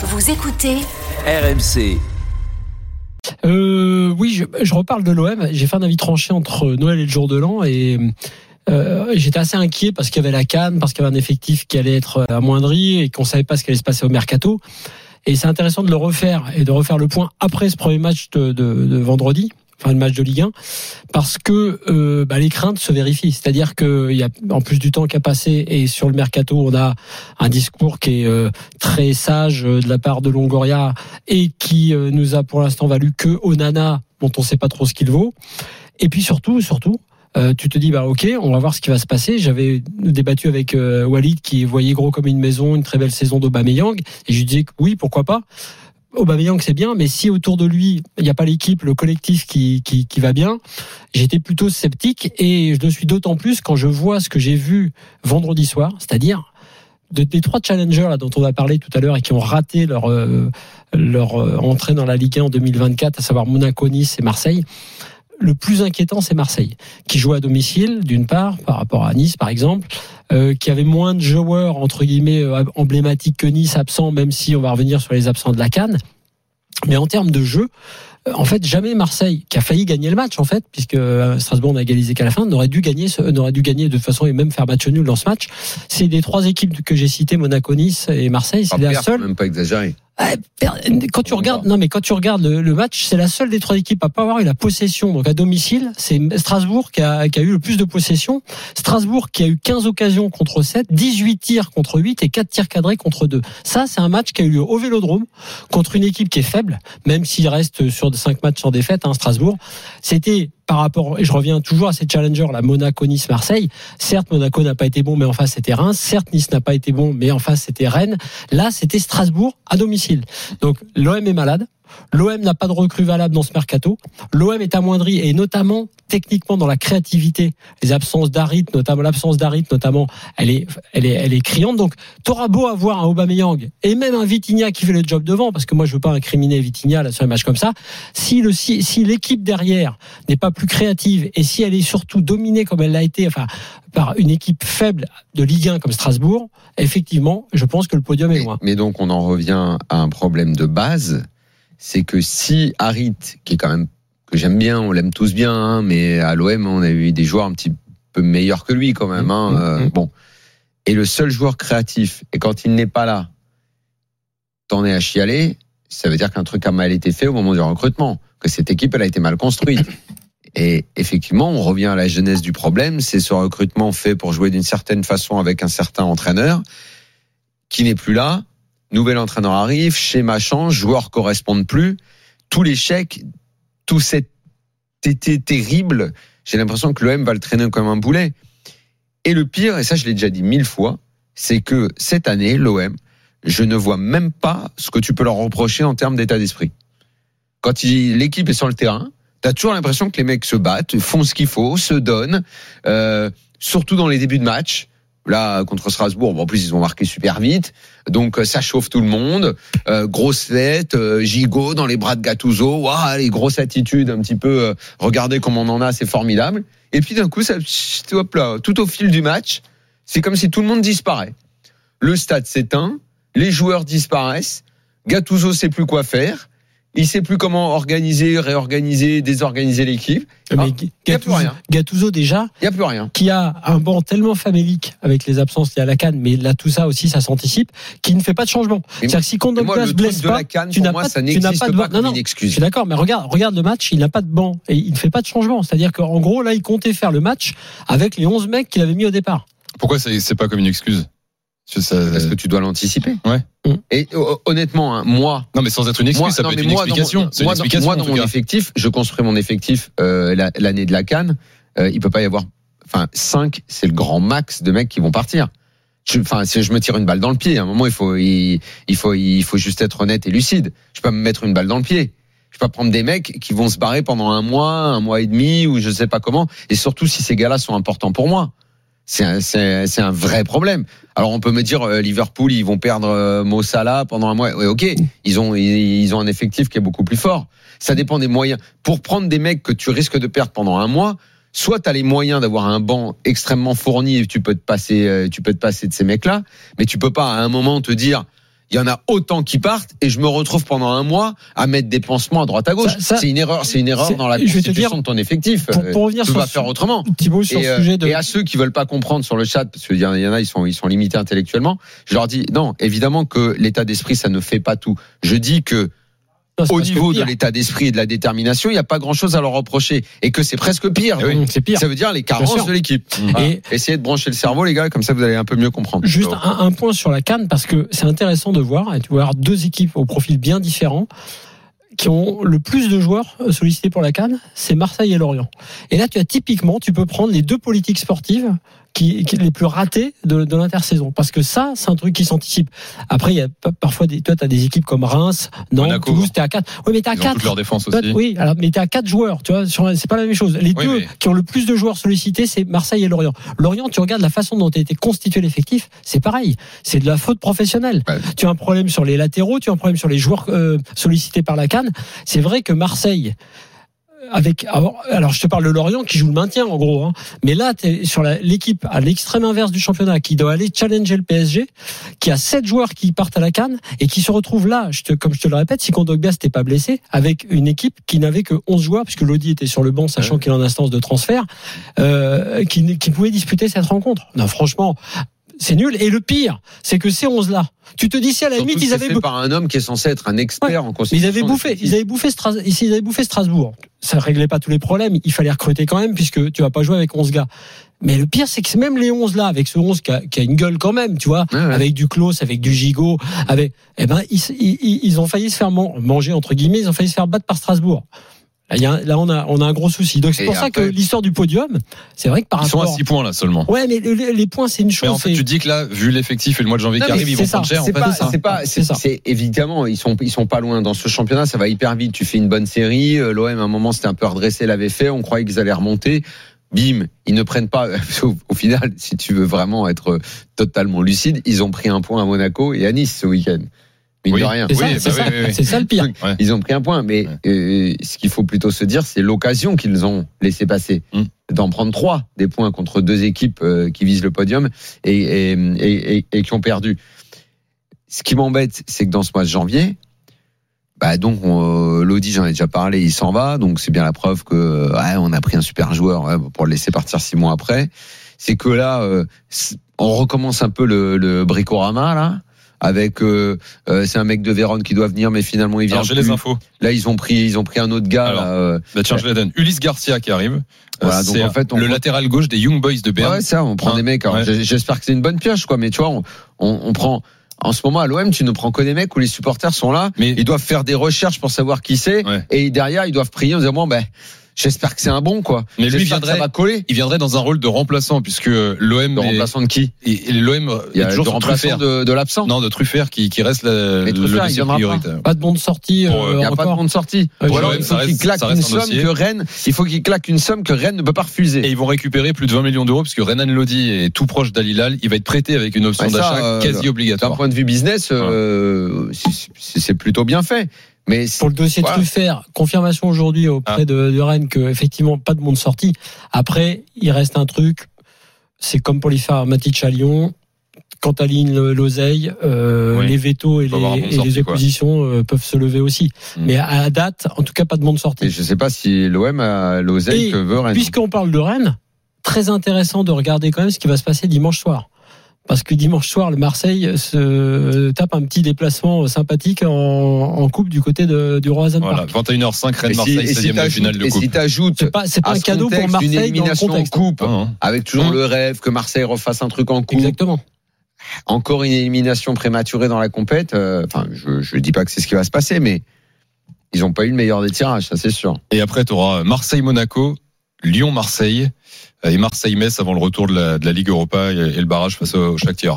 Vous écoutez RMC. Euh, oui, je, je reparle de l'OM. J'ai fait un avis tranché entre Noël et le jour de l'an et euh, j'étais assez inquiet parce qu'il y avait la canne, parce qu'il y avait un effectif qui allait être amoindri et qu'on savait pas ce qui allait se passer au mercato. Et c'est intéressant de le refaire et de refaire le point après ce premier match de, de, de vendredi, enfin le match de Ligue 1, parce que euh, bah, les craintes se vérifient. C'est-à-dire qu'il y a en plus du temps qui a passé et sur le mercato, on a un discours qui est euh, très sage euh, de la part de Longoria et qui euh, nous a pour l'instant valu que Onana, dont on ne sait pas trop ce qu'il vaut. Et puis surtout, surtout, euh, tu te dis bah ok, on va voir ce qui va se passer. J'avais débattu avec euh, Walid qui voyait gros comme une maison, une très belle saison d'Aubameyang, et je lui disais que oui, pourquoi pas. Aubameyang c'est bien, mais si autour de lui il n'y a pas l'équipe, le collectif qui, qui, qui va bien, j'étais plutôt sceptique et je le suis d'autant plus quand je vois ce que j'ai vu vendredi soir, c'est-à-dire de, des trois challengers là, dont on a parlé tout à l'heure et qui ont raté leur euh, leur euh, entrée dans la Ligue 1 en 2024, à savoir Monaco, Nice et Marseille le plus inquiétant, c'est Marseille, qui joue à domicile, d'une part, par rapport à Nice, par exemple, euh, qui avait moins de joueurs, entre guillemets, euh, emblématiques que Nice, absents, même si on va revenir sur les absents de la Cannes. Mais en termes de jeu, euh, en fait, jamais Marseille, qui a failli gagner le match, en fait, puisque euh, Strasbourg n'a égalisé qu'à la fin, n'aurait dû gagner, n'aurait dû gagner de toute façon et même faire match nul dans ce match. C'est des trois équipes que j'ai citées, Monaco, Nice et Marseille, c'est Pas la seule. même pas exagéré. Ah, Quand tu regardes, non mais quand tu regardes le, match, c'est la seule des trois équipes à pas avoir eu la possession. Donc à domicile, c'est Strasbourg qui a, qui a eu le plus de possession. Strasbourg qui a eu 15 occasions contre 7, 18 tirs contre 8 et 4 tirs cadrés contre 2. Ça, c'est un match qui a eu lieu au Vélodrome contre une équipe qui est faible, même s'il reste sur 5 matchs sans défaite, hein, Strasbourg. C'était par rapport, et je reviens toujours à ces challengers, la Monaco, Nice, Marseille. Certes, Monaco n'a pas été bon, mais en face c'était Reims. Certes, Nice n'a pas été bon, mais en face c'était Rennes. Là, c'était Strasbourg à domicile. Donc l'OM est malade. L'OM n'a pas de recrue valable dans ce mercato. L'OM est amoindri et notamment techniquement dans la créativité. Les absences d'Arit, notamment l'absence d'Arit, notamment, elle est, elle est, elle est criante. Donc, t'auras beau avoir un Aubameyang et même un Vitinha qui fait le job devant, parce que moi je veux pas incriminer Vitinha là sur un match comme ça. Si le, si, si l'équipe derrière n'est pas plus créative et si elle est surtout dominée comme elle l'a été, enfin, par une équipe faible de Ligue 1 comme Strasbourg, effectivement, je pense que le podium est Mais, loin. mais donc, on en revient à un problème de base. C'est que si Harit, qui est quand même, que j'aime bien, on l'aime tous bien, hein, mais à l'OM, on a eu des joueurs un petit peu meilleurs que lui quand même. Hein, Mmh, euh, mmh. bon. Et le seul joueur créatif, et quand il n'est pas là, t'en es à chialer, ça veut dire qu'un truc a mal été fait au moment du recrutement, que cette équipe, elle a été mal construite. Et effectivement, on revient à la genèse du problème, c'est ce recrutement fait pour jouer d'une certaine façon avec un certain entraîneur qui n'est plus là. Nouvel entraîneur arrive, schéma change, joueurs correspondent plus. Tout l'échec, tout cet été terrible, j'ai l'impression que l'OM va le traîner comme un boulet. Et le pire, et ça je l'ai déjà dit mille fois, c'est que cette année, l'OM, je ne vois même pas ce que tu peux leur reprocher en termes d'état d'esprit. Quand l'équipe est sur le terrain, t'as toujours l'impression que les mecs se battent, font ce qu'il faut, se donnent, euh, surtout dans les débuts de match. Là, contre Strasbourg, bon, en plus, ils ont marqué super vite. Donc, euh, ça chauffe tout le monde. Euh, grosse fête, euh, gigot dans les bras de Gattuso. Waouh, les grosses attitudes, un petit peu, regardez comme on en a, c'est formidable. Et puis, d'un coup, ça, là, tout au fil du match, c'est comme si tout le monde disparaît. Le stade s'éteint, les joueurs disparaissent. Gattuso sait plus quoi faire. Il sait plus comment organiser, réorganiser, désorganiser l'équipe. Mais Ah, G- y a plus Gattuso, rien. Gattuso, déjà, Il y a plus rien. qui a un banc tellement famélique avec les absences liées à la canne, mais là tout ça aussi ça s'anticipe, qui ne fait pas de changement. C'est-à-dire que si Kondogbia le se blesse de pas, la canne, tu pour n'as moi, pas, ça tu n'as n'existe pas de banc. comme Non, non, une je excuse. suis d'accord, mais regarde, regarde le match, il n'a pas de banc et il ne fait pas de changement. C'est-à-dire qu'en gros là il comptait faire le match avec les 11 mecs qu'il avait mis au départ. Pourquoi c'est pas comme une excuse? Ça- Parce que tu dois l'anticiper. Ouais. Mm. Et euh, honnêtement, hein, moi, Non, mais sans être une excuse, moi, ça non, peut être une moi, mon- explication. Une moi, dans- explication, moi, dans mon effectif, je construis mon effectif euh, la- l'année de la Cannes. Euh, il peut pas y avoir. Enfin, 5, c'est le grand max de mecs qui vont partir. Je- Enfin, si je me tire une balle dans le pied, à un moment, il faut, il, il faut, il faut juste être honnête et lucide. Je peux pas me mettre une balle dans le pied. Je peux pas prendre des mecs qui vont se barrer pendant un mois, un mois et demi, ou je sais pas comment. Et surtout si ces gars-là sont importants pour moi. C'est un, c'est, un vrai problème. Alors on peut me dire euh, Liverpool ils vont perdre euh, Mo Salah pendant un mois. Ouais, ok, ils ont ils ont un effectif qui est beaucoup plus fort. Ça dépend des moyens. Pour prendre des mecs que tu risques de perdre pendant un mois, soit tu as les moyens d'avoir un banc extrêmement fourni et tu peux te passer euh, tu peux te passer de ces mecs-là, mais tu peux pas à un moment te dire il y en a autant qui partent et je me retrouve pendant un mois à mettre des pansements à droite à gauche. C'est une erreur, c'est une erreur dans la constitution dire, de ton effectif. Pour, pour revenir tu sur vas faire autrement. Thibaut, sur Et, euh, sujet de. et à ceux qui veulent pas comprendre sur le chat, parce qu'il y en a, il y en a, ils sont, ils sont limités intellectuellement. Je leur dis non, évidemment que l'état d'esprit, ça ne fait pas tout. Je dis que Non, au niveau de l'état d'esprit et de la détermination, il n'y a pas grand chose à leur reprocher et que c'est presque pire. Oui. C'est pire. Ça veut dire les carences de l'équipe. Et- Essayez de brancher le cerveau, les gars, comme ça vous allez un peu mieux comprendre. Juste un, un point sur la canne parce que c'est intéressant de voir. Et tu vas avoir deux équipes au profil bien différents qui ont le plus de joueurs sollicités pour la canne, c'est Marseille et Lorient. Et là, tu as typiquement, tu peux prendre les deux politiques sportives qui, qui les plus ratées de, de l'intersaison, parce que ça, c'est un truc qui s'anticipe. Après, il y a pa- parfois des, toi, t'as des équipes comme Reims, Nantes. Toulouse, t'es à 4 Oui, mais t'es à Ils ont 4 toute leur défense aussi. oui, alors, mais t'es à quatre joueurs, tu vois, c'est pas la même chose. Les Oui, deux mais- qui ont le plus de joueurs sollicités, c'est Marseille et Lorient. Lorient, tu regardes la façon dont a été constitué l'effectif, c'est pareil. C'est de la faute professionnelle. Ouais. Tu as un problème sur les latéraux, tu as un problème sur les joueurs euh, sollicités par la Cannes. C'est vrai que Marseille, avec alors, alors, je te parle de Lorient qui joue le maintien en gros, hein. mais là tu es sur l'équipe à l'extrême inverse du championnat qui doit aller challenger le PSG, qui a sept joueurs qui partent à la Cannes et qui se retrouve là, je te, comme je te le répète, si Kondogbia n'était pas blessé, avec une équipe qui n'avait que 11 joueurs puisque Lodi était sur le banc sachant qu'il est en instance de transfert, euh, qui, qui pouvait disputer cette rencontre. Non franchement. C'est nul. Et le pire, c'est que ces 11 là, tu te dis si à la Surtout limite ils avaient fait par un homme qui est censé être un expert en mais constitution. ils avaient bouffé, ils avaient bouffé, Stras- ils avaient bouffé Strasbourg. Ça réglait pas tous les problèmes. Il fallait recruter quand même puisque tu vas pas jouer avec 11 gars. Mais le pire, c'est que même les 11 là, avec ce 11 qui a, qui a une gueule quand même, tu vois, Ouais, ouais. avec du Klaus, avec du Gigot, avec, eh ben, ils, ils, ils ont failli se faire man- manger, entre guillemets, ils ont failli se faire battre par Strasbourg. Là, il y a- là, on a, on a un gros souci. Donc, c'est pour ça que l'histoire du podium, c'est vrai que par Ils sont à rapport. 6 points là seulement. Ouais, mais les, les points, c'est une Mais chose. en fait, tu dis que là, vu l'effectif et le mois de janvier Non, qui mais arrive, ils c'est vont prendre cher. En C'est fait, pas, c'est ça. c'est pas, C'est c'est, ça. c'est évidemment, ils sont, ils sont pas loin dans ce championnat. Ça va hyper vite. Tu fais une bonne série. euh, L'OM, à un moment, c'était un peu redressé, l'avait fait. On croyait qu'ils allaient remonter. Bim, ils ne prennent pas. Au, au final, si tu veux vraiment être totalement lucide, ils ont pris un point à Monaco et à Nice ce week-end. Mine Oui. de rien. c'est ça, Oui, bah oui, le pire. Ouais. Ils ont pris un point, mais Ouais. euh, ce qu'il faut plutôt se dire, c'est l'occasion qu'ils ont laissé passer. Mm. D'en prendre trois des points contre deux équipes euh, qui visent le podium et, et, et, qui ont perdu. Ce qui m'embête, c'est que dans ce mois de janvier, bah donc on, euh, Lodi, j'en ai déjà parlé, il s'en va, donc c'est bien la preuve que ouais, on a pris un super joueur ouais, pour le laisser partir six mois après. C'est que là, euh, on recommence un peu le, le bricorama là. Avec, euh, euh, c'est un mec de Vérone qui doit venir, mais finalement il vient Alors j'ai les infos. Là, ils ont pris, ils ont pris un autre gars. Alors, là, euh, Bah, tiens, je les donne. Ulysse Garcia qui arrive. Voilà, Euh, donc c'est en fait, on le latéral gauche des Young Boys de Berne. ouais, ça, on prend Hein, des mecs. alors, ouais. J'espère que c'est une bonne pioche, quoi. Mais tu vois, on, on, on prend. En ce moment, à l'OM, tu ne prends que des mecs où les supporters sont là. Mais Ils doivent faire des recherches pour savoir qui c'est. Ouais. Et derrière, ils doivent prier en disant bon, ben, j'espère que c'est un bon, quoi. Mais lui viendrait- ça va coller. il viendrait dans un rôle de remplaçant puisque l'OM Le est- remplaçant de qui? l'OM Il y a toujours sur remplaçant Truffert. de, de l'absent. Non, de Truffert qui, qui reste la, le prioritaire. Pas de bon de sortie Pour, euh, euh, Il n'y a pas de bon de sortie. Alors, ouais, il ça faut qu'il reste- claque ça une somme dossier. que Rennes, il faut qu'il claque une somme que Rennes ne peut pas refuser. Et ils vont récupérer plus de 20 millions d'euros puisque Renan Lodi est tout proche d'Alilal. Il va être prêté avec une option Ouais, d'achat euh, quasi D'un obligatoire. point de vue business, euh, c'est plutôt bien fait. Mais Pour le dossier Voilà. de Truffert, confirmation aujourd'hui auprès Ah. de, de Rennes que effectivement pas de monde sorti. Après, il reste un truc, c'est comme pour les faire Matic à Lyon. Quand l'oseille, euh, Oui. les vétos et les, bon et sorti, les quoi. oppositions euh, peuvent se lever aussi. Mm. Mais à la date, en tout cas, pas de monde Et sorti. je sais pas si l'OM a l'oseille Et que veut Rennes. Puisqu'on parle de Rennes, très intéressant de regarder quand même ce qui va se passer dimanche soir. Parce que dimanche soir, le Marseille se tape un petit déplacement sympathique en, en coupe du côté de, du Roazhon Voilà, Park. 21h05, Et si, Rennes-Marseille, et si 16e de t'ajoutes- finale de et coupe. si t'ajoutes C'est pas, c'est pas à un ce cadeau pour contexte Marseille dans le élimination en contexte. coupe, Hein, hein. avec toujours le rêve que Marseille refasse un truc en coupe, Exactement. encore une élimination prématurée dans la compète. euh, Enfin, je je dis pas que c'est ce qui va se passer, mais ils ont pas eu le meilleur des tirages, ça c'est sûr. Et après, tu auras Marseille-Monaco, Lyon-Marseille et Marseille-Metz avant le retour de la, Ligue Europa et, et le barrage face au Shakhtar.